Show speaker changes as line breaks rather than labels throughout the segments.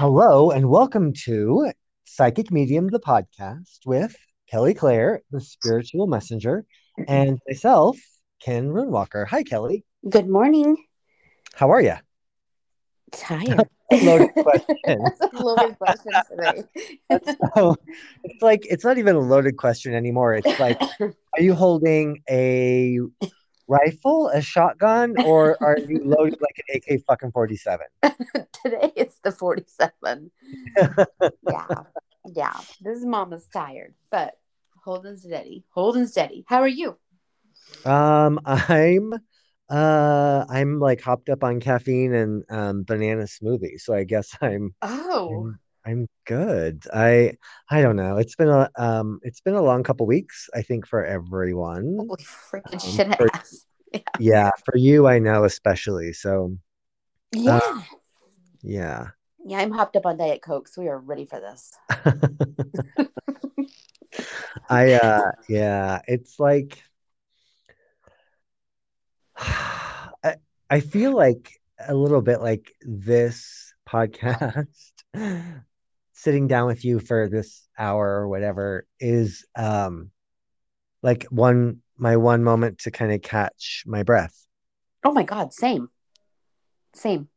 Hello and welcome to Psychic Medium, the podcast with Kelli Clair, the spiritual messenger, and myself, Kenn Rune Walker. Hi, Kelli.
Good morning.
How are you?
Tired.
Loaded question.
That's a loaded question today.
So, it's like it's not even a loaded question anymore. It's like, are you holding a rifle, a shotgun, or are you loaded like an AK fucking forty seven?
today it's the 47. yeah. Yeah. This mom is tired, but holding steady. Holding steady. How are you?
Um, I'm uh I'm like hopped up on caffeine and um banana smoothie, so I guess I'm
Oh,
I'm, I'm good. I I don't know. It's been a um it's been a long couple weeks, I think, for everyone.
holy freaking
Um,
shit
for-
ass.
Yeah, for you, I know especially. So
Yeah.
yeah.
yeah, I'm hopped up on Diet Coke, so we are ready for this.
I uh yeah, it's like I I feel like a little bit like this podcast sitting down with you for this hour or whatever is um like one my one moment to kind of catch my breath
Oh my God, same. Same.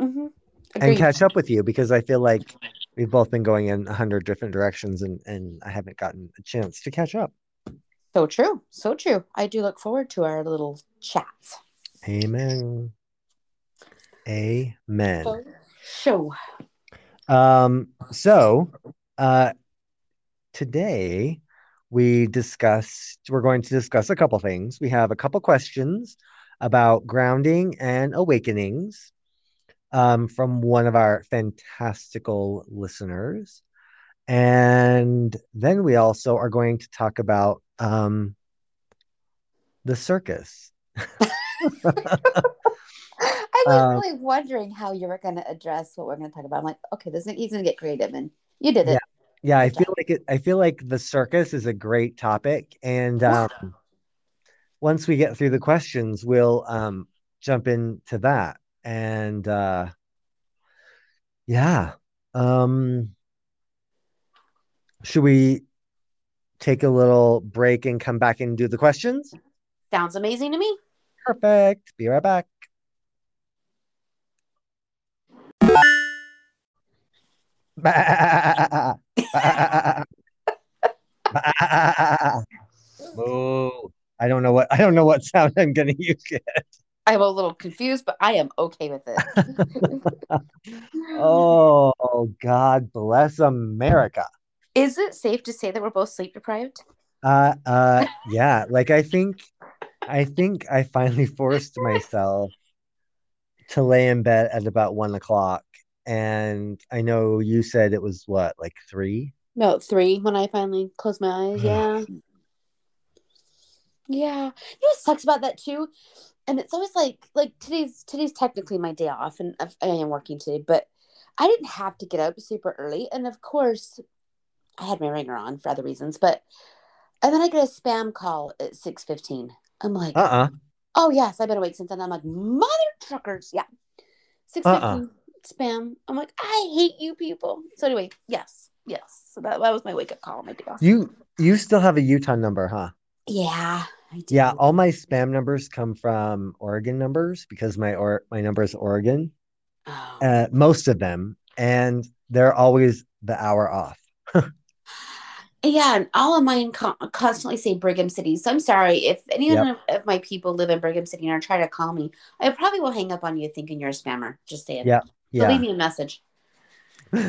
Mm-hmm.
and catch up with you because I feel like we've both been going in a hundred different directions and and I haven't gotten a chance to catch up.
So true. So true. I do look forward to our little chats.
Amen. Amen.
Show.
Um, so uh today we discussed we're going to discuss a couple things. We have a couple questions about grounding and awakenings um from one of our fantastical listeners. And then we also are going to talk about um the circus.
I was
Um,
really wondering how you were going to address what we're going to talk about. I'm like, okay, this he's going to get creative, and you did it.
Yeah, I feel like it I feel like the circus is a great topic and
Yeah.
um once we get through the questions we'll um jump into that and uh yeah um should we take a little break and come back and do the questions?
Sounds amazing to me.
Perfect. Be right back. Boo. I don't know what I don't know what sound I'm gonna use yet.
I'm a little confused, but I am okay with it.
Oh, God bless America.
Is it safe to say that we're both sleep deprived?
Uh uh yeah, like I think I think I finally forced myself to lay in bed at about one o'clock. And I know you said it was what, like three?
No, three when I finally closed my eyes. Hmm. Yeah. Yeah. You know what sucks about that too? And it's always like like today's today's technically my day off and I am working today, but I didn't have to get up super early. And of course I had my ringer on for other reasons, but and then I get a spam call at six fifteen. I'm like,
Uh-uh.
oh yes, I've been awake since then. I'm like, mother truckers. Yeah. Six uh-uh. fifteen spam. I'm like, I hate you people. So anyway, yes, yes. So that, that was my wake up call my off.
You you still have a Utah number, huh?
yeah, I do.
Yeah, all my spam numbers come from Oregon numbers because my or my number is Oregon.
Oh.
Uh, most of them, and they're always the hour off.
yeah, and all of mine con- constantly say Brigham City. So I'm sorry if any
Yep.
of of my people live in Brigham City and are trying to call me. I probably will hang up on you thinking you're a spammer. Just saying.
Yeah,
So
Yeah.
leave me a message.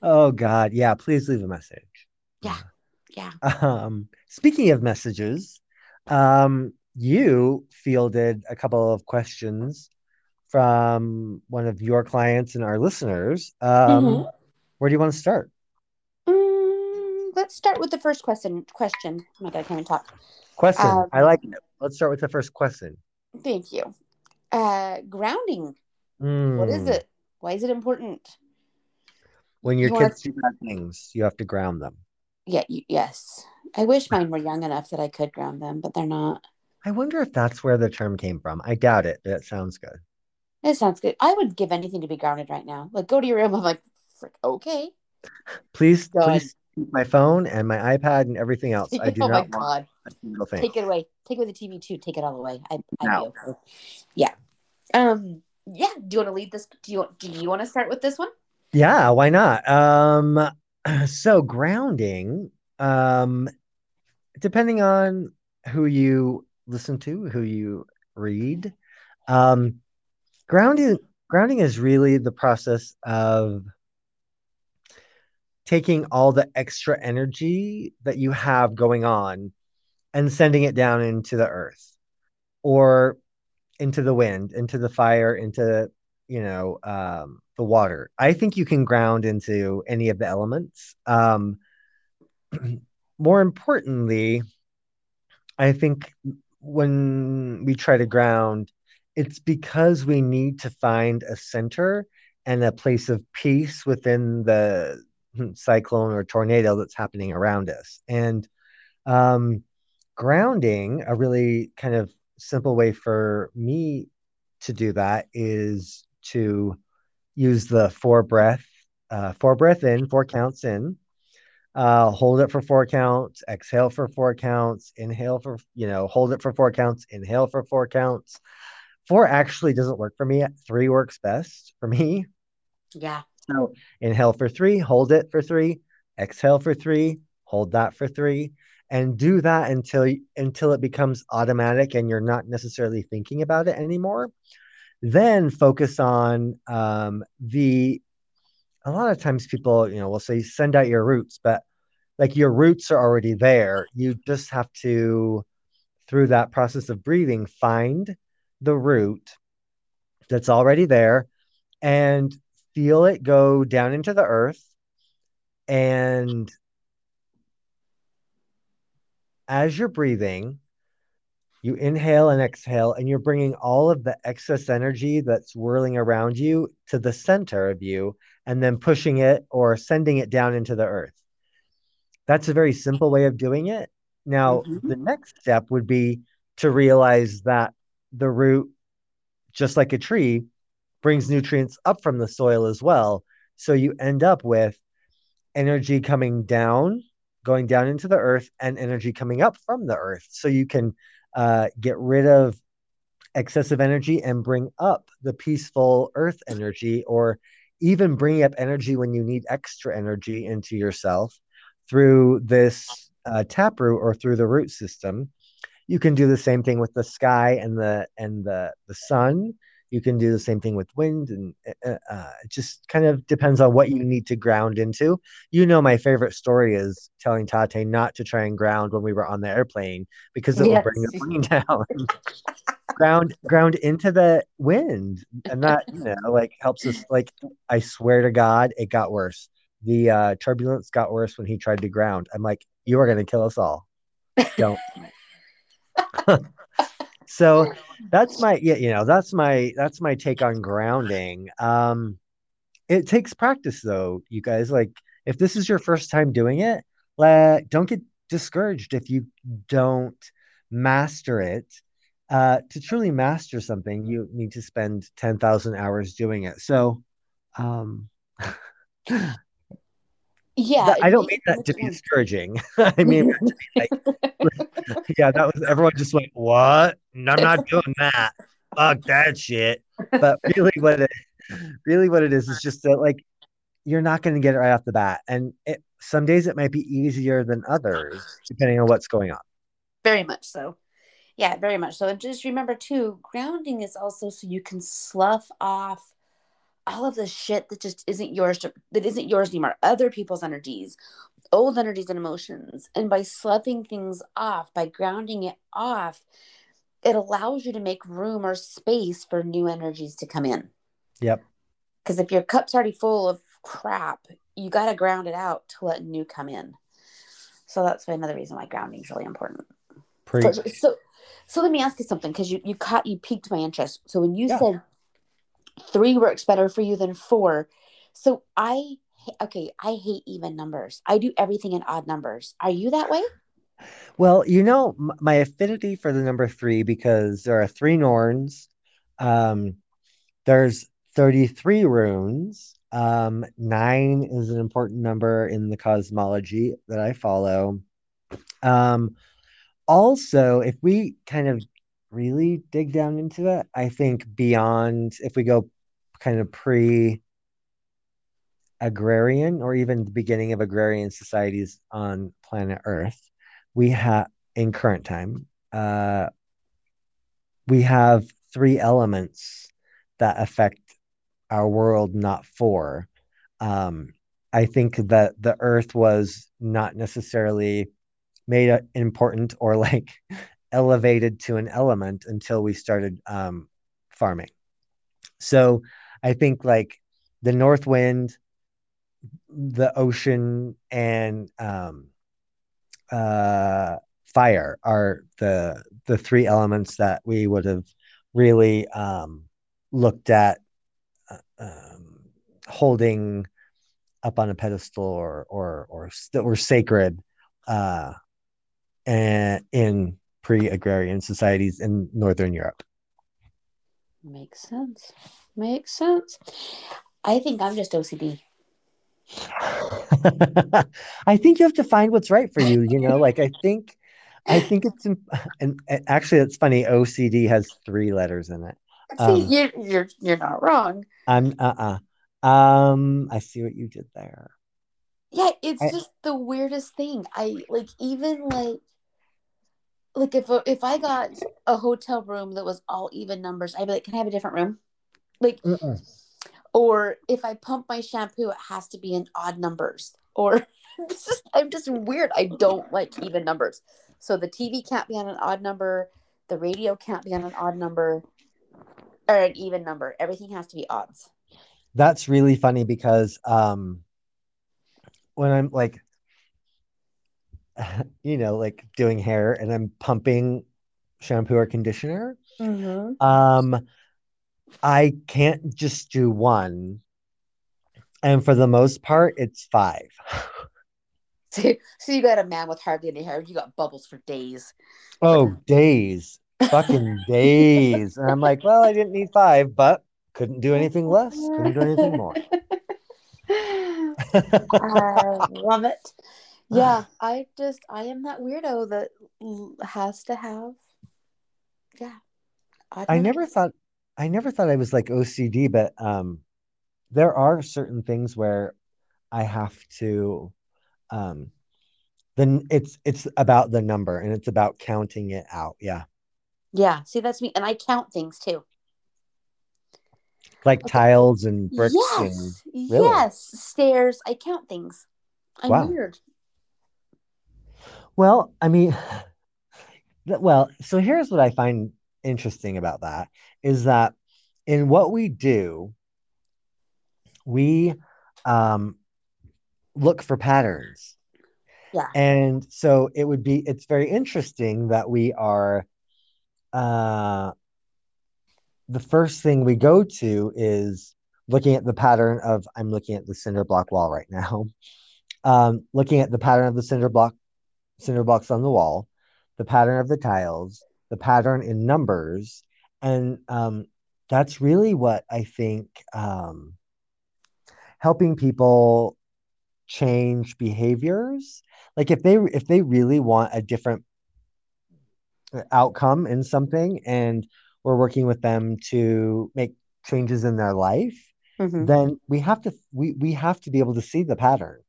Oh God, yeah. Please leave a message.
Yeah. yeah.
Um, speaking of messages, um, you fielded a couple of questions from one of your clients and our listeners. Um,
Mhm.
where do you want to start?
Mm, let's start with the first question. Question. Oh my God, I can't talk.
Question.
Um,
I like it. Let's start with the first question.
Thank you. Uh, grounding. What is
Mm,
it? Why is it important?
When your
You
kids do bad things, you have to ground them.
Yeah. You, yes. I wish mine were young enough that I could ground them, but they're not.
I wonder if that's where the term came from. I doubt it, it sounds good.
It sounds good. I would give anything to be grounded right now. Like, go to your room. I'm like, okay.
Please, Done. please my phone and my iPad and everything else. I do oh not
my God. Take it away. Take away the TV too. Take it all away. I, I no. Yeah. Um. Yeah. Do you want to lead this? Do you do you want to start with this one?
Yeah. Why not? Um. So grounding. Um. Depending on who you listen to, who you read, um, grounding grounding is really the process of taking all the extra energy that you have going on and sending it down into the earth or into the wind, into the fire, into you know um, the water. I think you can ground into any of the elements. Um, more importantly, I think when we try to ground, it's because we need to find a center and a place of peace within the cyclone or tornado that's happening around us. And um, grounding, a really kind of simple way for me to do that is to use the four breath, uh, four breath in, four counts in, uh, hold it for four counts, exhale for four counts, inhale for, you know, hold it for four counts, inhale for four counts. Four actually doesn't work for me. Three works best for me.
Yeah.
So inhale for three, hold it for three, exhale for three, hold that for three, and do that until until it becomes automatic and you're not necessarily thinking about it anymore. Then focus on um, the. A lot of times people, you know, will say send out your roots, but like your roots are already there. You just have to, through that process of breathing, find the root that's already there and feel it go down into the earth. And as you're breathing you inhale and exhale and you're bringing all of the excess energy that's whirling around you to the center of you and then pushing it or sending it down into the earth. That's a very simple way of doing it. Now mm-hmm. the next step would be to realize that the root just like a tree brings nutrients up from the soil as well. So you end up with energy coming down, going down into the earth, and energy coming up from the earth. So you can uh, get rid of excessive energy and bring up the peaceful earth energy, or even bring up energy when you need extra energy into yourself through this uh, taproot or through the root system. You can do the same thing with the sky and the and the the sun you can do the same thing with wind, and uh, uh, it just kind of depends on what you need to ground into. You know, my favorite story is telling Tate not to try and ground when we were on the airplane because it yes. will bring the plane down. ground ground into the wind, and that you know like helps us. Like I swear to God, it got worse. The uh, turbulence got worse when he tried to ground. I'm like, you are going to kill us all. Don't. so that's my yeah you know that's my that's my take on grounding. Um it takes practice though you guys. Like if this is your first time doing it let don't get discouraged if you don't master it. Uh to truly master something you need to spend 10,000 hours doing it. So um
yeah
i don't mean that to be discouraging. I mean like, yeah that was everyone just went what? I'm not doing that. Fuck that shit. But really what it really what it is is just that like you're not going to get it right off the bat. And it, some days it might be easier than others depending on what's going on.
Very much so. Yeah very much so. And just remember too grounding is also so you can slough off all of the shit that just isn't yours to, that isn't yours anymore. Other people's energies old energies and emotions. And by sloughing things off by grounding it off it allows you to make room or space for new energies to come in.
Yep.
Because if your cup's already full of crap you got to ground it out to let new come in. So that's another reason why grounding is really important. So, so, so let me ask you something because you you caught you piqued my interest. So when you yeah. said three works better for you than four. So I, okay, I hate even numbers. I do everything in odd numbers. Are you that way?
Well, you know, my affinity for the number three, because there are three Norns. Um, there's 33 runes. Um, nine is an important number in the cosmology that I follow. Um, also, if we kind of really dig down into it, I think beyond, if we go kind of pre agrarian or even the beginning of agrarian societies on planet Earth, we have in current time, uh, we have three elements that affect our world, not four. Um, I think that the Earth was not necessarily made important or like elevated to an element until we started um, farming. So I think like the north wind, the ocean, and um, uh, fire are the the three elements that we would have really um, looked at uh, um, holding up on a pedestal or or or that were sacred uh, and in pre-agrarian societies in northern Europe.
Makes sense. Makes sense. I think I'm just OCD.
I think you have to find what's right for you. You know, like I think, I think it's and actually it's funny. OCD has three letters in it.
See, um, you're you're you're not wrong.
I'm uh uh Um, I see what you did there.
Yeah, it's I, just the weirdest thing. I like even like like if if I got a hotel room that was all even numbers, I'd be like, "Can I have a different room?" Like, or if I pump my shampoo, it has to be in odd numbers. Or this is I'm just weird. I don't like even numbers. So the TV can't be on an odd number. The radio can't be on an odd number or an even number. Everything has to be odds.
That's really funny because um when I'm like you know, like doing hair and I'm pumping shampoo or conditioner. Mm-hmm. Um, I can't just do one. And for the most part, it's five.
so, so you got a man with hardly any hair. You got bubbles for days.
Oh, days. Fucking days. And I'm like, well, I didn't need five, but couldn't do anything less. Couldn't do anything more.
I love it yeah i just i am that weirdo that has to have yeah
I, I never thought i never thought i was like ocd but um there are certain things where i have to um then it's it's about the number and it's about counting it out yeah
yeah see that's me and i count things too
like okay. tiles and bricks
yes and, really? yes stairs i count things i'm wow. weird
well, I mean, well, so here's what I find interesting about that is that in what we do, we um, look for patterns.
Yeah.
And so it would be, it's very interesting that we are, uh, the first thing we go to is looking at the pattern of, I'm looking at the cinder block wall right now, um, looking at the pattern of the cinder block cinder blocks on the wall, the pattern of the tiles, the pattern in numbers, and um, that's really what I think um, helping people change behaviors. Like if they if they really want a different outcome in something, and we're working with them to make changes in their life, mm-hmm. then we have to we we have to be able to see the pattern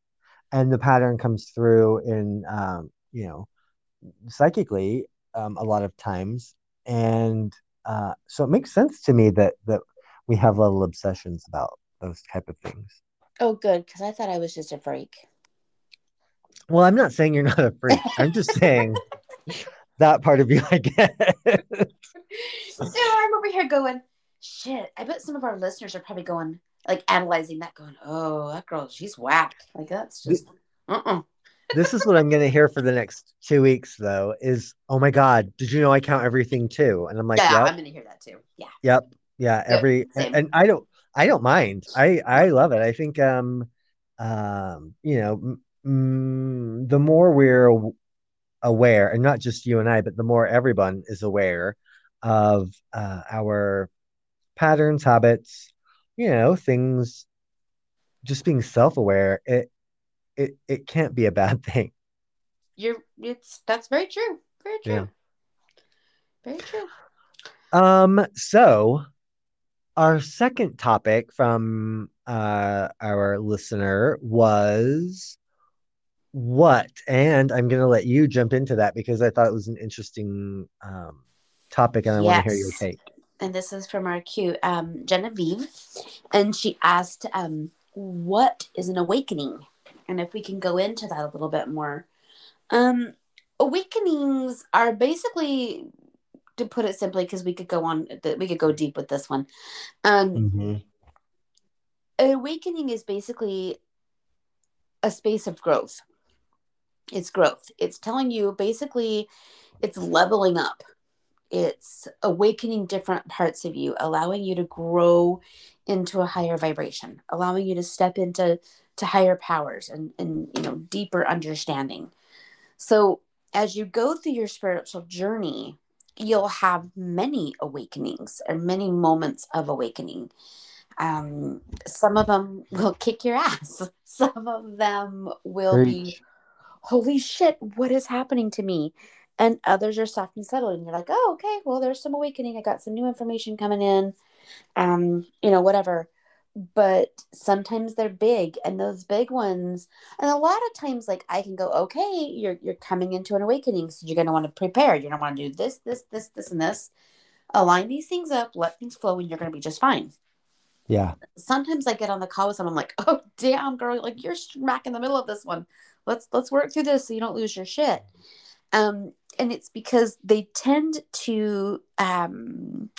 and the pattern comes through in um, you know, psychically um, a lot of times, and uh, so it makes sense to me that that we have little obsessions about those type of things.
Oh, good, because I thought I was just a freak.
Well, I'm not saying you're not a freak. I'm just saying that part of you, I get.
no, I'm over here going, shit. I bet some of our listeners are probably going, like, analyzing that, going, oh, that girl, she's whack. Like, that's just, uh uh
this is what I'm going to hear for the next two weeks, though. Is oh my god, did you know I count everything too? And I'm like,
yeah, yep. I'm going to hear that too. Yeah.
Yep. Yeah. Every and, and, I don't, I don't mind. I I love it. I think um, um, you know, m- the more we're aware, and not just you and I, but the more everyone is aware of uh, our patterns, habits, you know, things just being self-aware, it it it can't be a bad thing.
You're it's that's very true. Very true.
Yeah.
Very true.
Um, so our second topic from uh our listener was what? And I'm gonna let you jump into that because I thought it was an interesting um topic and I want to hear your take.
And this is from our cute um Genevieve. And she asked, um, what is an awakening? And if we can go into that a little bit more. Um awakenings are basically to put it simply, because we could go on we could go deep with this one. Um
Mhm.
awakening is basically a space of growth. It's growth. It's telling you basically it's leveling up. It's awakening different parts of you, allowing you to grow into a higher vibration, allowing you to step into to higher powers and, and you know deeper understanding. So as you go through your spiritual journey, you'll have many awakenings or many moments of awakening um, some of them will kick your ass. Some of them will be, holy shit, what is happening to me? And others are soft and settled, and you're like, oh, okay, well, there's some awakening. I got some new information coming in, um, you know, whatever. But sometimes they're big, and those big ones, and a lot of times, like I can go, okay, you're you're coming into an awakening, so you're gonna want to prepare. You're gonna want to do this, this, this, this, and this. Align these things up, let things flow, and you're gonna be just fine
Yeah.
sometimes I get on the call with someone I'm like, oh damn girl, like you're smack in the middle of this one. Let's let's work through this so you don't lose your shit. Um, and it's because they tend to um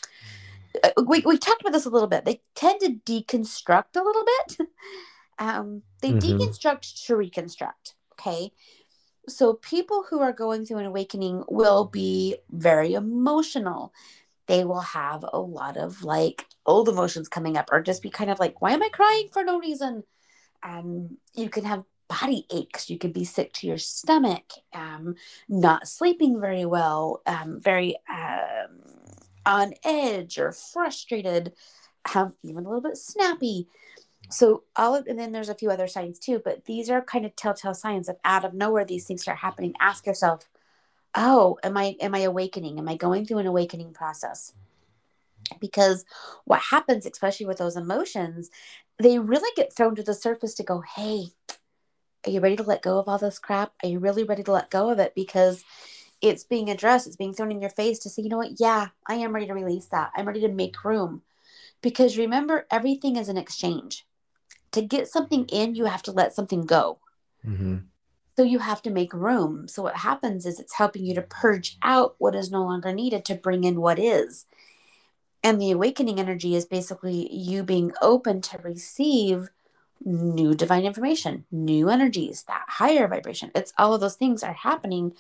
uh, we, we talked about this a little bit. They tend to deconstruct a little bit. um, they
Mhm.
deconstruct to reconstruct. Okay. So people who are going through an awakening will be very emotional. They will have a lot of like old emotions coming up, or just be kind of like, why am I crying for no reason? Um, you can have body aches. You could be sick to your stomach, um, not sleeping very well, um, very um, on edge or frustrated, have even a little bit snappy. So all of, and then there's a few other signs too, but these are kind of telltale signs of out of nowhere these things start happening. Ask yourself, oh, am I am I awakening? Am I going through an awakening process? Because what happens, especially with those emotions, they really get thrown to the surface to go, hey, are you ready to let go of all this crap? Are you really ready to let go of it? Because it's being addressed, it's being thrown in your face to say, you know what? Yeah, I am ready to release that. I'm ready to make room. Because remember, everything is an exchange. To get something in, you have to let something go.
Mhm.
So you have to make room. So what happens is it's helping you to purge out what is no longer needed to bring in what is. And the awakening energy is basically you being open to receive new divine information, new energies, that higher vibration. It's all of those things are happening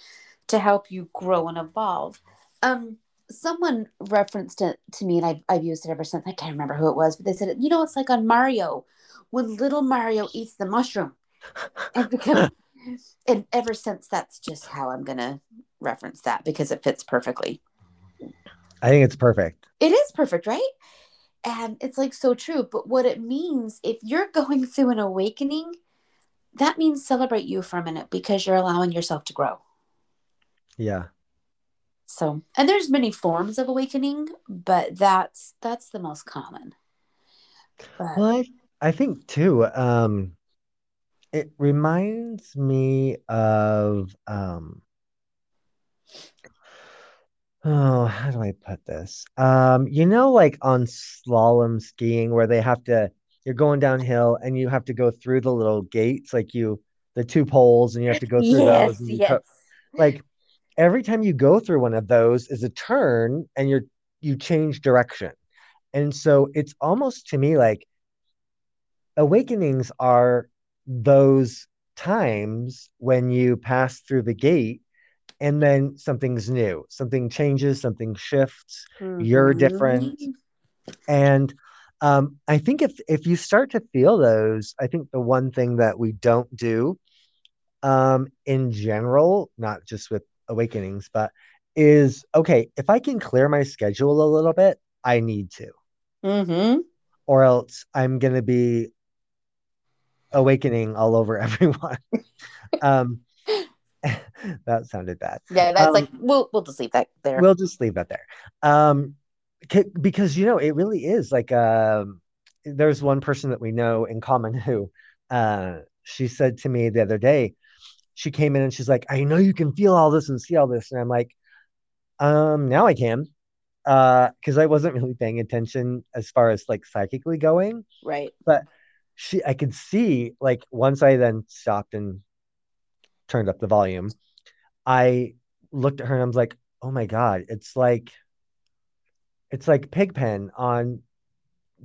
to help you grow and evolve. Um, someone referenced it to me, and I've, I've used it ever since. I can't remember who it was, but they said, you know, it's like on Mario when little Mario eats the mushroom and. And ever since, that's just how I'm gonna reference that because it fits perfectly.
I think it's perfect.
It is perfect, right? And it's like so true. But what it means, if you're going through an awakening, that means celebrate you for a minute because you're allowing yourself to grow.
Yeah.
So, and there's many forms of awakening, but that's that's the most common. But
Well, I, I think too, um, it reminds me of um oh, how do I put this? Um, you know, like on slalom skiing where they have to you're going downhill and you have to go through the little gates, like you the two poles, and you have to go through
yes,
those
yes.
co- like every time you go through one of those is a turn and you're you change direction. And so it's almost to me like awakenings are those times when you pass through the gate and then something's new, something changes, something shifts, you're different. And um, I think if if you start to feel those, I think the one thing that we don't do um, in general, not just with awakenings, but is okay, if I can clear my schedule a little bit, I need to.
Mm-hmm.
or else I'm gonna be awakening all over everyone. um, that sounded bad.
Yeah, that's
Um,
like we'll we'll just leave that there.
We'll just leave that there. Um, c- because you know it really is like um, there's one person that we know in common who, uh, she said to me the other day, she came in and she's like, I know you can feel all this and see all this, and I'm like, um, now I can, uh, because I wasn't really paying attention as far as like psychically going.
right.
but she I could see like once I then stopped and turned up the volume, I looked at her and I was like, "Oh my God, it's like it's like Pigpen on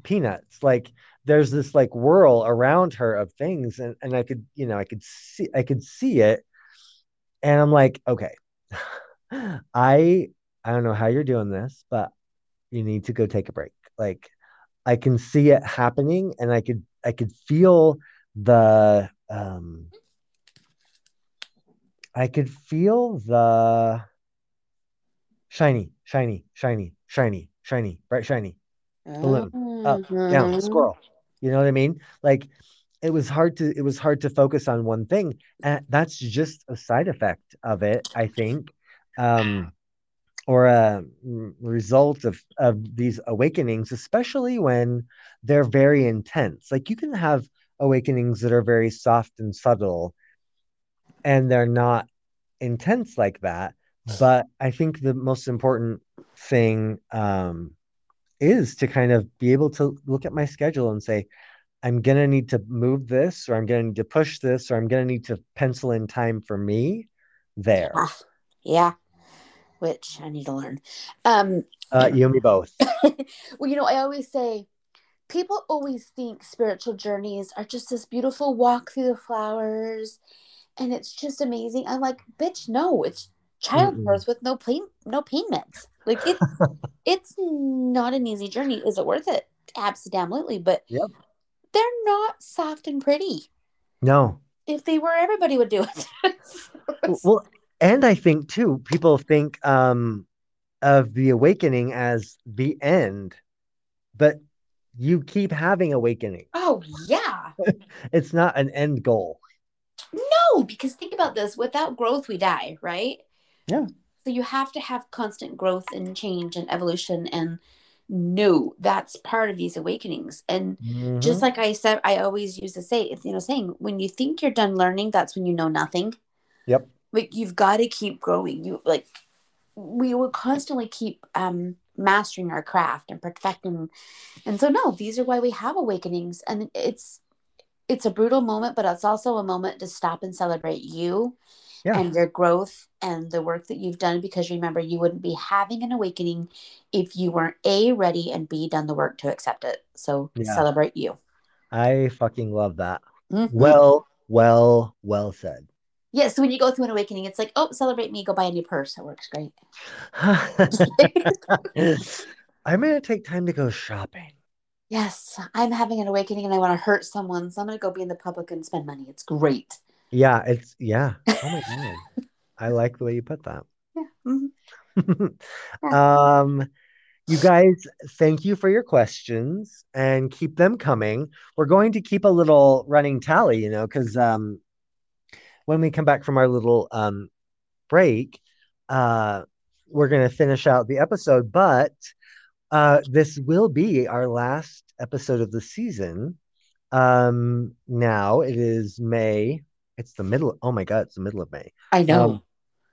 Peanuts. Like there's this like whirl around her of things and and I could, you know, I could see I could see it and I'm like, "Okay. I I don't know how you're doing this, but you need to go take a break." Like I can see it happening and I could I could feel the um I could feel the shiny, shiny, shiny, shiny, shiny, bright shiny, balloon, up, down,
Mhm.
squirrel. You know what I mean? Like it was hard to it was hard to focus on one thing. And that's just a side effect of it, I think. Um or a result of of these awakenings, especially when they're very intense. Like you can have awakenings that are very soft and subtle, and they're not intense like that. But I think the most important thing um, is to kind of be able to look at my schedule and say, I'm gonna need to move this, or I'm gonna need to push this, or I'm gonna need to pencil in time for me there.
Ah, yeah, which I need to learn. Um,
Uh, you and me both.
well, you know, I always say people always think spiritual journeys are just this beautiful walk through the flowers and it's just amazing. I'm like, bitch, no, it's childbirth with no pain no pain meds. Like it's it's not an easy journey. Is it worth it? Absolutely, but
Yep.
they're not soft and pretty.
No,
If they were, everybody would do it. So
Well, and I think too, people think um of the awakening as the end, but you keep having awakening.
oh yeah.
It's not an end goal.
No, because think about this without growth, we die, right?
Yeah.
So you have to have constant growth and change and evolution. And no, that's part of these awakenings. And
Mhm.
just like I said, I always use to say, you know, saying when you think you're done learning, that's when you know nothing.
Yep.
Like you've got to keep growing. You like, we will constantly keep um, mastering our craft and perfecting. And so, no, these are why we have awakenings. And it's, it's a brutal moment, but it's also a moment to stop and celebrate you
Yeah.
and your growth and the work that you've done. Because remember, you wouldn't be having an awakening if you weren't A, ready, and B, done the work to accept it. So
Yeah.
celebrate you.
I fucking love that.
Mhm.
Well, well, well said.
yeah. So when you go through an awakening, it's like, oh, celebrate me, go buy a new purse. That works great.
I'm gonna take time to go shopping.
Yes, I'm having an awakening and I want to hurt someone. So I'm going to go be in the public and spend money. It's great.
Yeah, it's yeah. Oh my god. I like the way you put that.
Yeah. mhm.
um, you guys, thank you for your questions and keep them coming. We're going to keep a little running tally, you know, because um, when we come back from our little um, break, uh, we're going to finish out the episode, but uh, this will be our last episode of the season. Um, now it is May. It's the middle. Oh my God, it's the middle of May.
I know.
Um,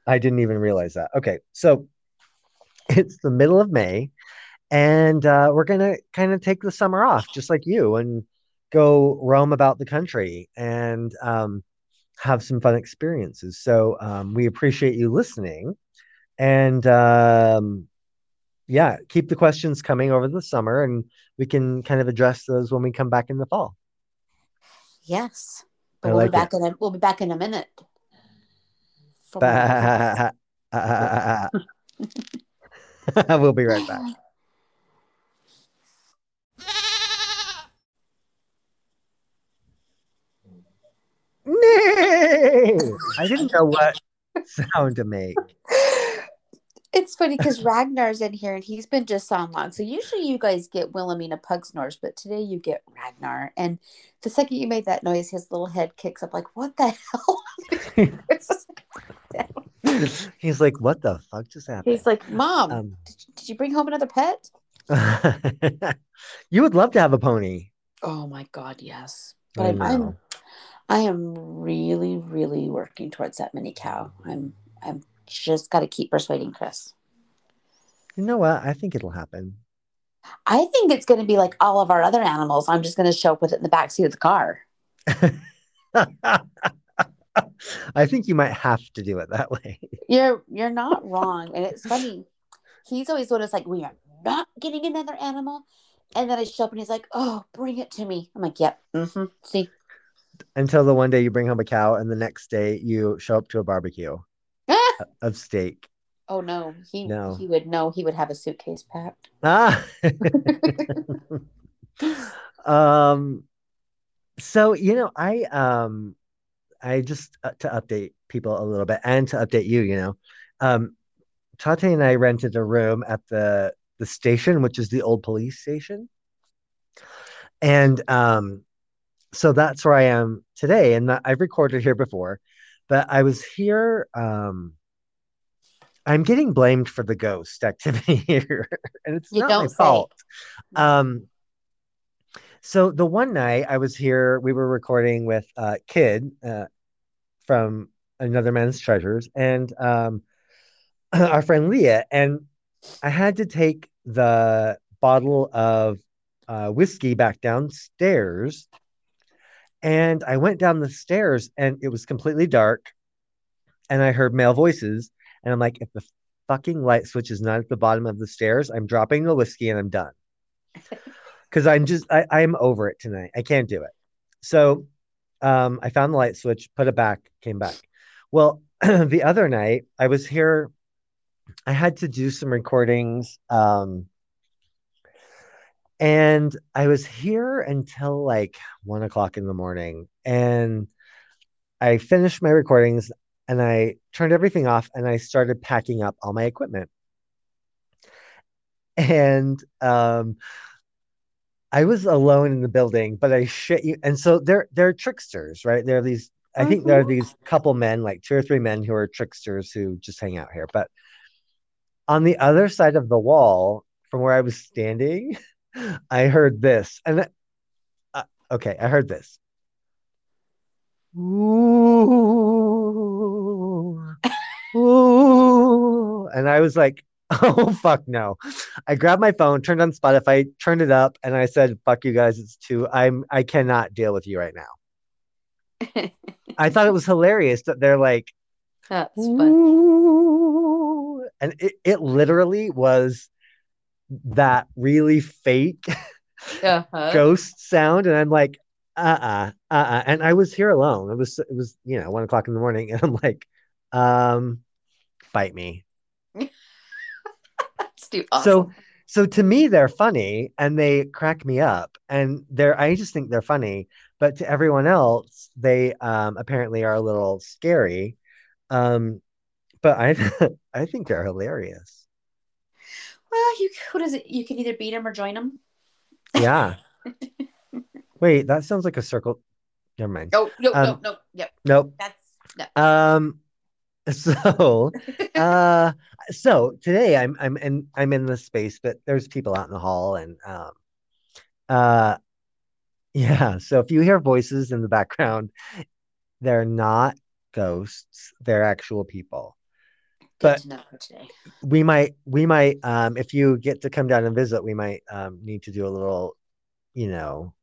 I didn't even realize that. Okay, so it's the middle of May, and uh, we're gonna kind of take the summer off, just like you, and go roam about the country and um, have some fun experiences. So um, we appreciate you listening, and um, yeah, keep the questions coming over the summer, and we can kind of address those when we come back in the fall.
yes.
I
But we'll
like
be
it.
back in a, we'll be back in a minute. More.
we'll be right back. Nay! I didn't know what sound to make.
It's funny because Ragnar's in here and he's been just on long. So usually you guys get Wilhelmina pug snores, but today you get Ragnar. And the second you made that noise, his little head kicks up like, what the hell?
He's like, what the fuck just happened?
he's like, Mom,
Um,
did, you, did you bring home another pet?
you would love to have a pony.
Oh my God, yes. But I'm, I'm. I am really, really working towards that mini cow. I'm I'm just gotta keep persuading Chris.
You know what? I think it'll happen.
I think it's gonna be like all of our other animals. I'm just gonna show up with it in the backseat of the car.
I think you might have to do it that way.
You're you're not wrong. And it's funny. He's always one that's like, we are not getting another animal. And then I show up and he's like, oh, bring it to me. I'm like, yep. Mm-hmm. See,
Until the one day you bring home a cow and the next day you show up to a barbecue! of steak.
oh no, he
No.
he would know. He would have a suitcase packed.
Ah. um so you know I um I just uh, to update people a little bit and to update you, you know. Um Tate and I rented a room at the the station, which is the old police station. And um so that's where I am today and I've recorded here before, but I was here um I'm getting blamed for the ghost activity here, and it's
You
not my
say.
fault. Um, so the one night I was here, we were recording with uh, Kid uh, from Another Man's Treasures and um, our friend Leah, and I had to take the bottle of uh, whiskey back downstairs, and I went down the stairs, and it was completely dark, and I heard male voices, and I'm like, if the fucking light switch is not at the bottom of the stairs, I'm dropping the whiskey and I'm done. Because I'm just, I, I'm over it tonight. I can't do it. So um, I found the light switch, put it back, came back. Well, the other night I was here, I had to do some recordings. Um, and I was here until like one o'clock in the morning. And I finished my recordings and I turned everything off and I started packing up all my equipment. And um, I was alone in the building, but I shit you. And so they're they're tricksters, right? There are these. I think there are these couple men, like two or three men, who are tricksters who just hang out here. But on the other side of the wall, from where I was standing, I heard this, and uh, okay, I heard this. Ooh, And I was like, oh, fuck no. I grabbed my phone, turned on Spotify, turned it up, and I said, fuck you guys, it's too, I'm, I cannot deal with you right now. I thought it was hilarious that they're like,
That's fun.
ooh. And it, it literally was that really fake
Uh-huh.
ghost sound. And I'm like, uh-uh, uh-uh. And I was here alone. It was, it was, you know, one o'clock in the morning. And I'm like, um, fight me.
Too awesome.
So so to me they're funny and they crack me up and they're I just think they're funny, but to everyone else they um apparently are a little scary. Um but I I think they're hilarious.
well, you what is it? You can either beat them or join them.
Yeah. Wait, that sounds like a circle. Never mind.
Oh no, no,
Um,
no. Yep,
Nope.
that's no.
Um so uh so today I'm I'm in I'm in this space, but there's people out in the hall and um uh yeah, so if you hear voices in the background, they're not ghosts, they're actual people.
Good
but-
to know for today.
We might we might um if you get to come down and visit, we might um need to do a little, you know,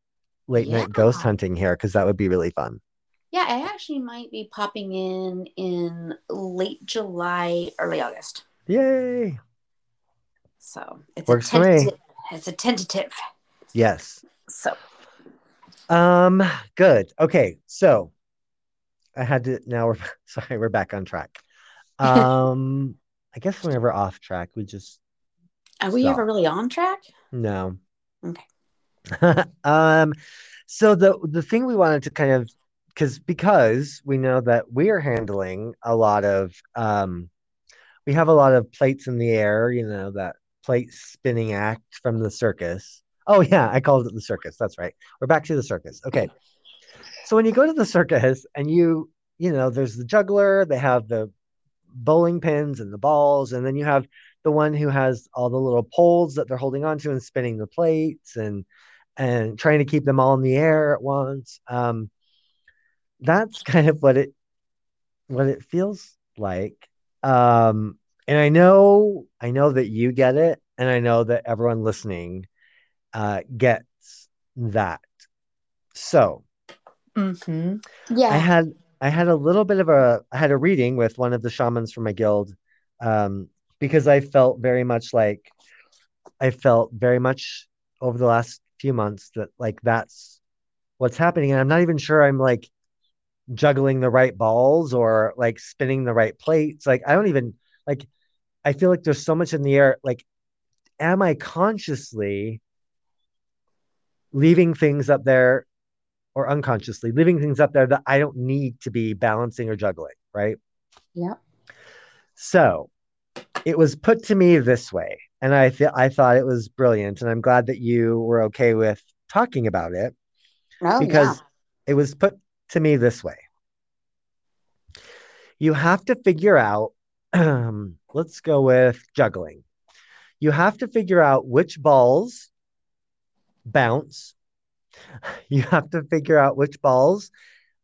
late night ghost hunting here because that would be really fun.
Yeah, I actually might be popping in in late July, early August.
Yay.
So it's
Works
a
for me.
tentative. It's a tentative.
Yes.
So
Um, good. Okay, so I had to now we're sorry, we're back on track. Um, I guess whenever off track, we just
are we
Stop.
ever really on track?
no.
Okay.
um, so the the thing we wanted to kind of because because we know that we are handling a lot of um we have a lot of plates in the air, you know, that plate spinning act from the circus. Oh yeah, I called it the circus. That's right. We're back to the circus. Okay. So when you go to the circus and you, you know, there's the juggler, they have the bowling pins and the balls, and then you have the one who has all the little poles that they're holding onto and spinning the plates and and trying to keep them all in the air at once. Um, that's kind of what it what it feels like. Um, and I know I know that you get it, and I know that everyone listening uh, gets that. So,
mm-hmm. yeah,
I had I had a little bit of a I had a reading with one of the shamans from my guild um, because I felt very much like I felt very much over the last few months that like that's what's happening and I'm not even sure I'm like juggling the right balls or like spinning the right plates like I don't even like I feel like there's so much in the air like am I consciously leaving things up there or unconsciously leaving things up there that I don't need to be balancing or juggling, right?
Yeah.
So it was put to me this way, and I th- I thought it was brilliant, and I'm glad that you were okay with talking about it
oh,
because
yeah.
it was put to me this way. You have to figure out. Um, let's go with juggling. You have to figure out which balls bounce. You have to figure out which balls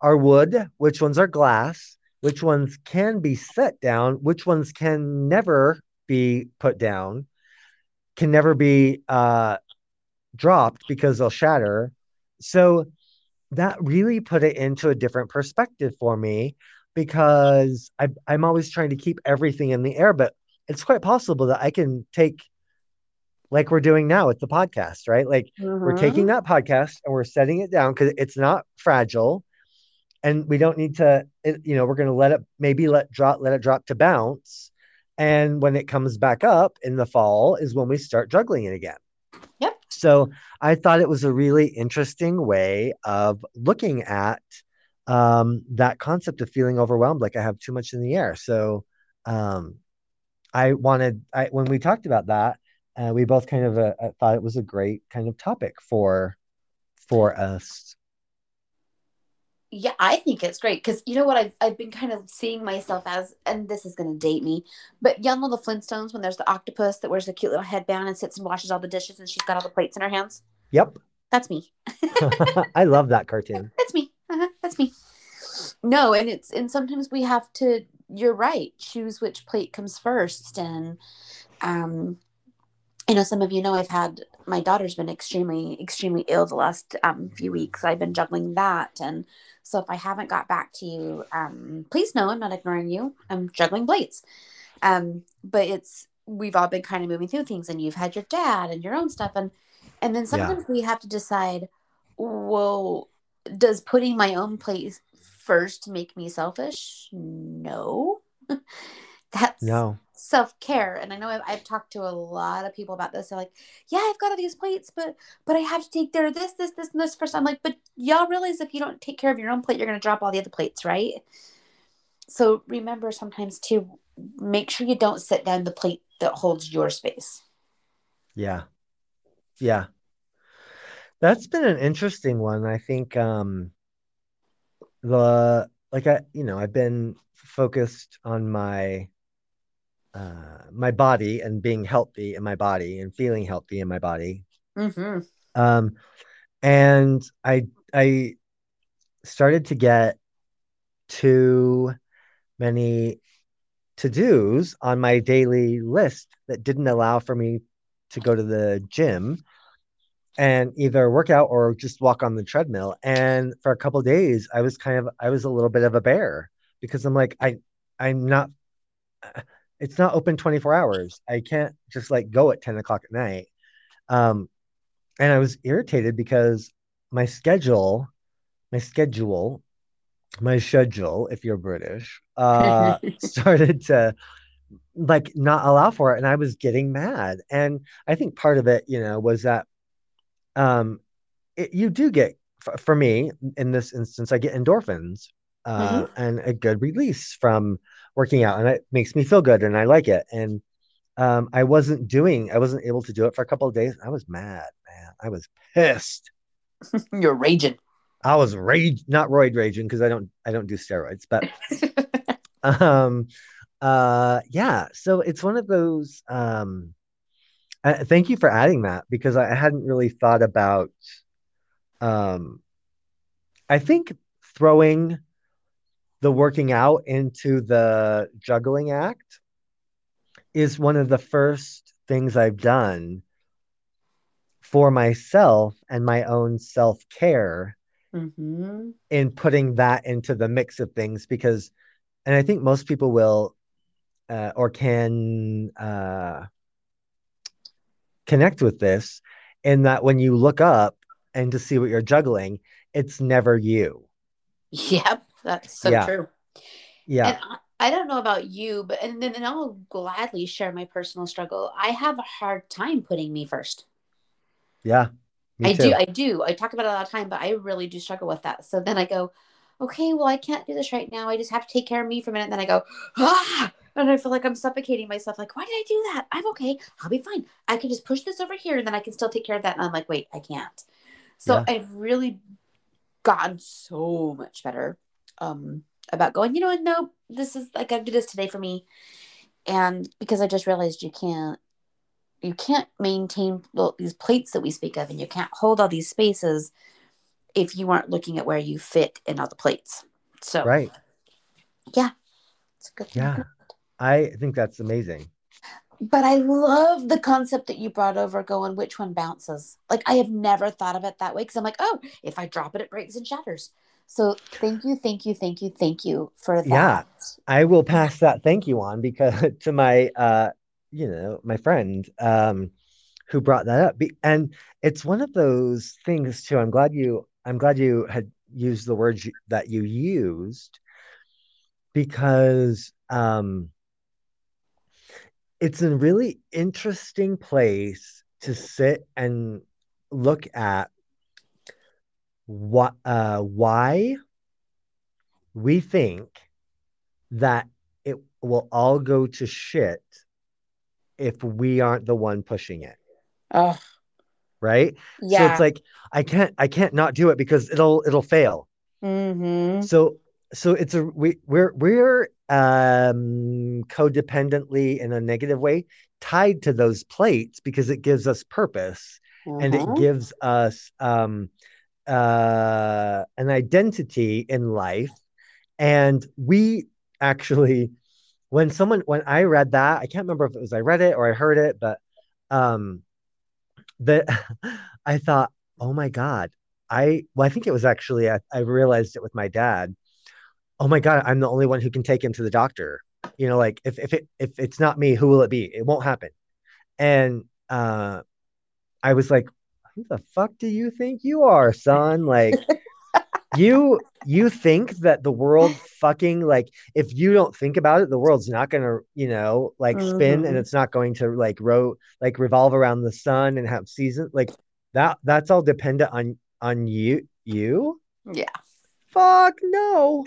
are wood, which ones are glass, which ones can be set down, which ones can never be put down, can never be uh, dropped because they'll shatter. So that really put it into a different perspective for me because I, I'm always trying to keep everything in the air, but it's quite possible that I can take like we're doing now with the podcast, right? Like mm-hmm. we're taking that podcast and we're setting it down because it's not fragile and we don't need to it, you know we're going to let it maybe let drop let it drop to bounce and when it comes back up in the fall is when we start juggling it again so i thought it was a really interesting way of looking at um, that concept of feeling overwhelmed like i have too much in the air so um, i wanted i when we talked about that uh, we both kind of uh, uh, thought it was a great kind of topic for for us.
Yeah, I think it's great because you know what I've I've been kind of seeing myself as, and this is going to date me, but young little Flintstones when there's the octopus that wears the cute little headband and sits and washes all the dishes and she's got all the plates in her hands.
Yep,
that's me.
I love that cartoon.
That's me. Uh-huh, that's me. No, and it's and sometimes we have to. You're right. Choose which plate comes first, and um, I know some of you know I've had my daughter's been extremely, extremely ill the last um, few weeks. I've been juggling that. And so if I haven't got back to you, um, please know I'm not ignoring you. I'm juggling plates. Um, but it's, we've all been kind of moving through things and you've had your dad and your own stuff. And, and then sometimes yeah. we have to decide, well, does putting my own plate first make me selfish? No. That's
no
self care. And I know I've, I've, talked to a lot of people about this. They're like, yeah, I've got all these plates, but but I have to take care of this, this, this, and this first. I'm like, but y'all realize if you don't take care of your own plate, you're going to drop all the other plates, right? So remember sometimes to make sure you don't set down the plate that holds your space.
Yeah. Yeah. That's been an interesting one. I think um the like I you know, I've been focused on my uh, my body and being healthy in my body and feeling healthy in my body.
Mm-hmm.
Um, and I I started to get too many to dos on my daily list that didn't allow for me to go to the gym and either work out or just walk on the treadmill. And for a couple days, I was kind of I was a little bit of a bear because I'm like I I'm not it's not open 24 hours. I can't just like go at 10 o'clock at night. Um, and I was irritated because my schedule, my schedule, my schedule, if you're British, uh, started to like not allow for it. And I was getting mad. And I think part of it, you know, was that um, it, you do get, for me in this instance, I get endorphins uh, mm-hmm. and a good release from working out, and it makes me feel good, and I like it. And um, I wasn't doing, I wasn't able to do it for a couple of days. I was mad, man. I was pissed.
You're raging.
I was rage, not roid raging because I don't, I don't do steroids, but um, uh, yeah. So it's one of those. Um, uh, thank you for adding that because I hadn't really thought about. Um, I think throwing the working out into the juggling act is one of the first things I've done for myself and my own self care mm-hmm. in putting that into the mix of things because, and I think most people will uh, or can uh, connect with this in that when you look up and to see what you're juggling, it's never you.
Yep, that's so
yeah.
true.
Yeah. And
I, I don't know about you, but and then and I'll gladly share my personal struggle. I have a hard time putting me first.
Yeah.
I too. do. I do. I talk about it all the time, but I really do struggle with that. So then I go, okay, well, I can't do this right now. I just have to take care of me for a minute. And then I go, ah, and I feel like I'm suffocating myself. Like, why did I do that? I'm okay. I'll be fine. I can just push this over here and then I can still take care of that. And I'm like, wait, I can't. So yeah. I've really gotten so much better um, about going, you know what? No, this is, like I do this today for me. And because I just realized you can't, you can't maintain well, these plates that we speak of and you can't hold all these spaces if you aren't looking at where you fit in all the plates. So,
right.
Yeah. It's a good
thing. Yeah. I think that's amazing.
But I love the concept that you brought over going, which one bounces? Like, I have never thought of it that way because I'm like, oh, if I drop it, it breaks and shatters. So thank you, thank you, thank you, thank you for that.
Yeah, I will pass that thank you on because to my, uh, you know, my friend um, who brought that up. And it's one of those things too. I'm glad you, I'm glad you had used the words that you used because um, it's a really interesting place to sit and look at what uh, why we think that it will all go to shit if we aren't the one pushing it.
Oh.
Right? Yeah. So it's like I can't I can't not do it because it'll it'll fail.
Mm-hmm.
So so it's a we we're we're um codependently in a negative way tied to those plates because it gives us purpose mm-hmm. and it mm-hmm. gives us um uh an identity in life. And we actually when someone when i read that i can't remember if it was i read it or i heard it but um that i thought oh my god i well i think it was actually I, I realized it with my dad. Oh my god i'm the only one who can take him to the doctor. You know like if if it if it's not me who will it be? It won't happen. And uh i was like who the fuck do you think you are son like you you think that the world fucking like if you don't think about it the world's not gonna you know like mm-hmm. spin and it's not going to like ro like revolve around the sun and have seasons like that that's all dependent on on you you
yeah
fuck no.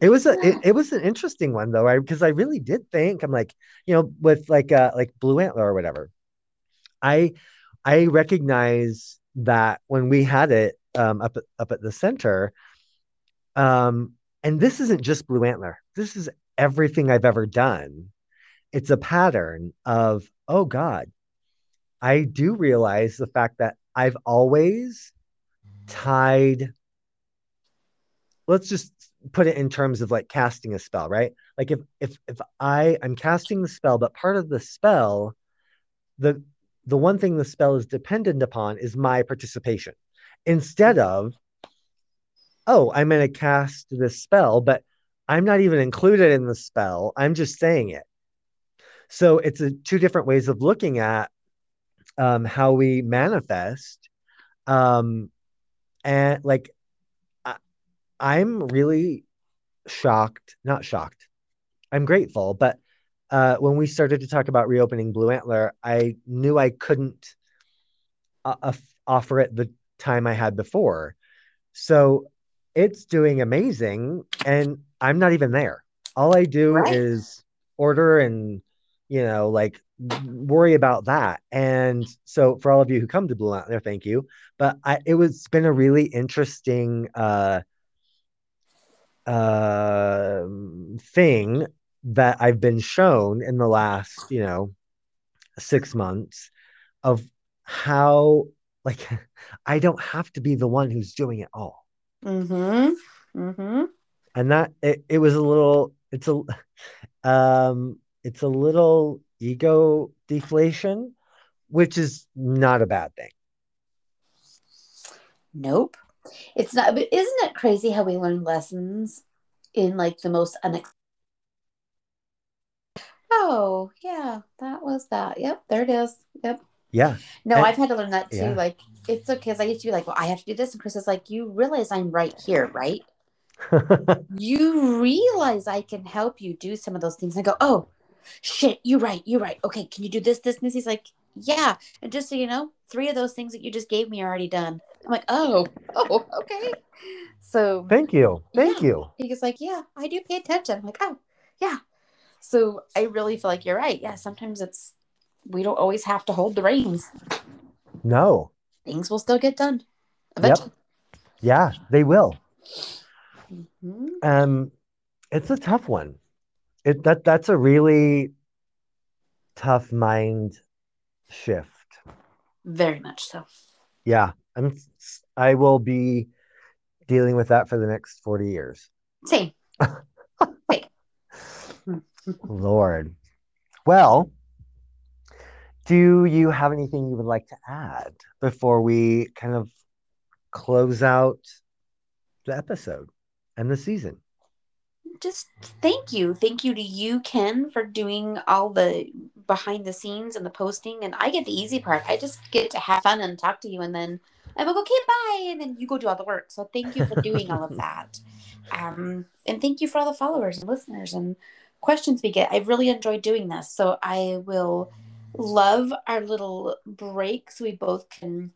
it was a it, it, was an interesting one though, I because I really did think I'm like, you know, with like uh like Blue Antler or whatever. I I recognize that when we had it um up at, up at the center, um, and this isn't just Blue Antler. This is everything I've ever done. It's a pattern of, oh God, I do realize the fact that I've always tied let's just put it in terms of like casting a spell, right? Like if if if I I'm casting the spell, but part of the spell, the the one thing the spell is dependent upon is my participation. Instead of, oh, I'm going to cast this spell, but I'm not even included in the spell. I'm just saying it. So it's a, two different ways of looking at um, how we manifest. Um, and like I'm really shocked, not shocked. I'm grateful, but uh, when we started to talk about reopening Blue Antler, I knew I couldn't uh, offer it the time I had before. So it's doing amazing and I'm not even there. All I do
Right.
is order and you know like worry about that. And so for all of you who come to Blue Antler, thank you. But I it was been a really interesting uh uh thing that I've been shown in the last, you know, six months of how like I don't have to be the one who's doing it all.
Mm-hmm. Mm-hmm.
And that it, it was a little it's a um it's a little ego deflation, which is not a bad thing.
Nope. It's not, but isn't it crazy how we learn lessons in like the most unex? Oh, yeah, that was that. Yep, there it is. Yep.
Yeah.
No,
And-
I've had to learn that too.
yeah.
Like, it's okay. Cause I used to be like, well, I have to do this. And Chris is like, you realize I'm right here, right? You realize I can help you do some of those things. I go, oh, shit, you're right. You're right. Okay, can you do this, this, and this? He's like, yeah. And just so you know, three of those things that you just gave me are already done. I'm like, oh, oh, okay. So
Thank you. Thank
Yeah.
you.
he was like, yeah, I do pay attention. I'm like, oh, yeah. So I really feel like you're right. Yeah, sometimes it's, we don't always have to hold the reins.
No.
Things will still get done eventually.
Yeah, they will.
Mhm.
Um it's a tough one. It that that's a really tough mind shift.
Very much so.
Yeah. I'm I will be dealing with that for the next 40 years.
Same.
Lord. Well, do you have anything you would like to add before we kind of close out the episode and the season?
just thank you. Thank you to you Kenn for doing all the behind the scenes and the posting. And i get the easy part. I just get to have fun and talk to you. And then i'm like okay bye. And then you go do all the work. So thank you for doing all of that. Um and thank you for all the followers and listeners. And questions we get i've really enjoy doing this so i will love our little breaks we both can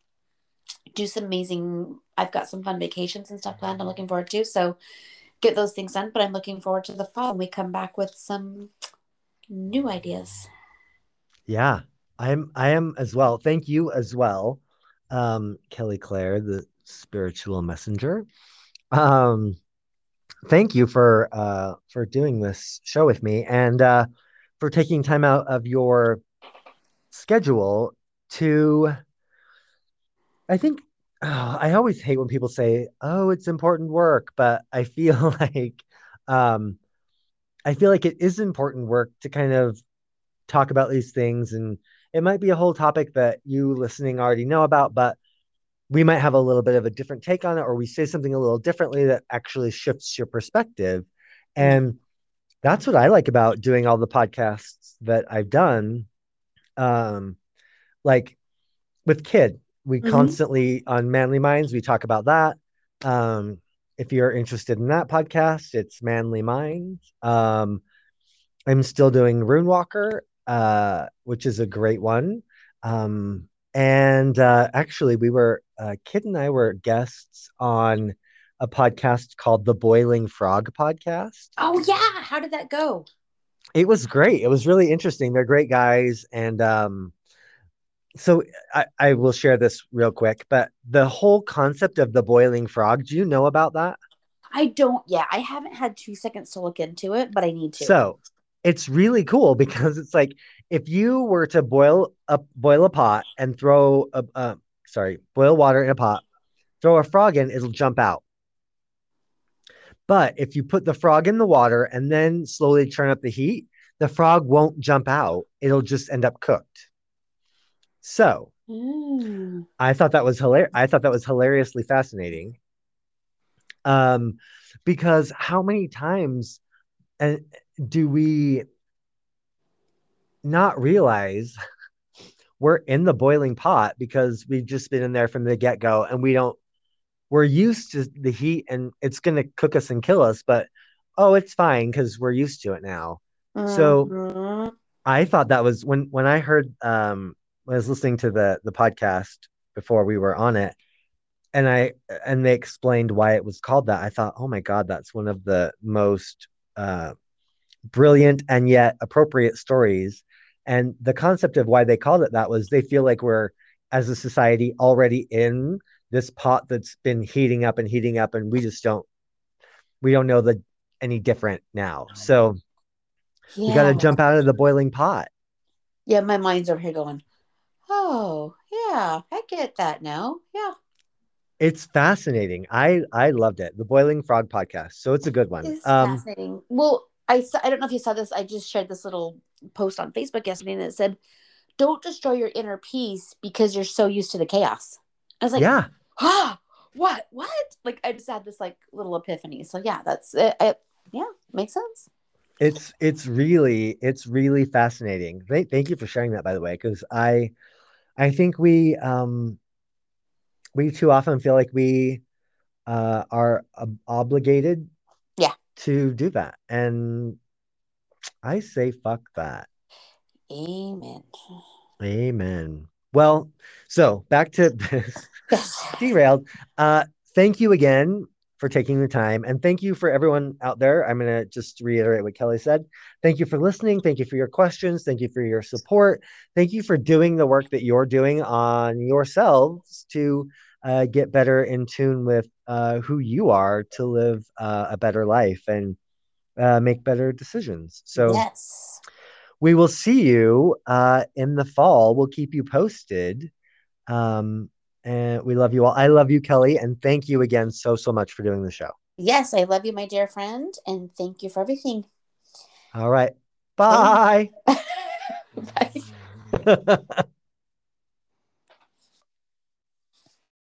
do some amazing i've got some fun vacations and stuff planned i'm looking forward to so get those things done. But I'm looking forward to the fall and we come back with some new ideas.
Yeah, I'm I am as well. Thank you as well. Um, Kelli Clair, the spiritual messenger. Um, thank you for uh for doing this show with me and uh for taking time out of your schedule to I think oh, I always hate when people say, "Oh, it's important work," but I feel like um I feel like it is important work to kind of talk about these things and it might be a whole topic that you listening already know about, but we might have a little bit of a different take on it or we say something a little differently that actually shifts your perspective. And that's what I like about doing all the podcasts that I've done. Um like with kid, we
Mhm.
constantly on Manly Minds, we talk about that. Um if you're interested in that podcast, it's Manly Minds. Um I'm still doing Runewalker, uh, which is a great one. Um, and uh, actually, we were uh, Kid and I were guests on a podcast called the Boiling Frog Podcast.
Oh yeah, how did that go?
It was great. It was really interesting. They're great guys, and um, so I, I will share this real quick. But the whole concept of the boiling frog, do you know about that?
I don't. Yeah, I haven't had two seconds to look into it, but I need to.
So it's really cool because it's like if you were to boil a boil a pot and throw a uh, sorry boil water in a pot, throw a frog in, it'll jump out. But if you put the frog in the water and then slowly turn up the heat, the frog won't jump out. It'll just end up cooked. So
Mm.
I thought that was hilarious. I thought that was hilariously fascinating. Um, because how many times and do we not realize we're in the boiling pot because we've just been in there from the get go and we don't we're used to the heat and it's going to cook us and kill us, but oh, it's fine because we're used to it now. So-
Mhm.
I thought that was when when I heard um when I was listening to the the podcast before we were on it. and I and they explained why it was called that. I thought, oh my god, that's one of the most uh, brilliant and yet appropriate stories. And the concept of why they called it that was they feel like we're as a society already in this pot that's been heating up and heating up, and we just don't we don't know the any different now. So
Yeah.
you got to jump out of the boiling pot.
Yeah, my mind's over here going, oh, yeah, I get that now. Yeah,
It's fascinating. I I loved it. The Boiling Frog podcast. So it's a good one.
it's
Um,
fascinating. Well, I, saw, I don't know if you saw this. I just shared this little post on Facebook yesterday and it said, don't destroy your inner peace because you're so used to the chaos. I was like,
yeah,
ah, what, what? Like, I just had this like little epiphany. So, yeah, that's it. it yeah, makes sense.
it's it's really it's really fascinating. Thank thank you for sharing that by the way, because I I think we um we too often feel like we uh are ob- obligated
Yeah.
to do that. And I say fuck that.
Amen.
Amen. Well, so back to this
Yes.
derailed. Uh, thank you again for taking the time, and thank you for everyone out there. I'm gonna just reiterate what Kelli said. Thank you for listening. Thank you for your questions. Thank you for your support. Thank you for doing the work that you're doing on yourselves to uh, get better in tune with uh, who you are to live uh, a better life and uh, make better decisions. So
yes.
we will see you uh, in the fall. We'll keep you posted. Um, and we love you all. I love you, Kelli, and thank you again so so much for doing the show.
Yes, I love you, my dear friend, and thank you for everything.
All right, bye.
Bye.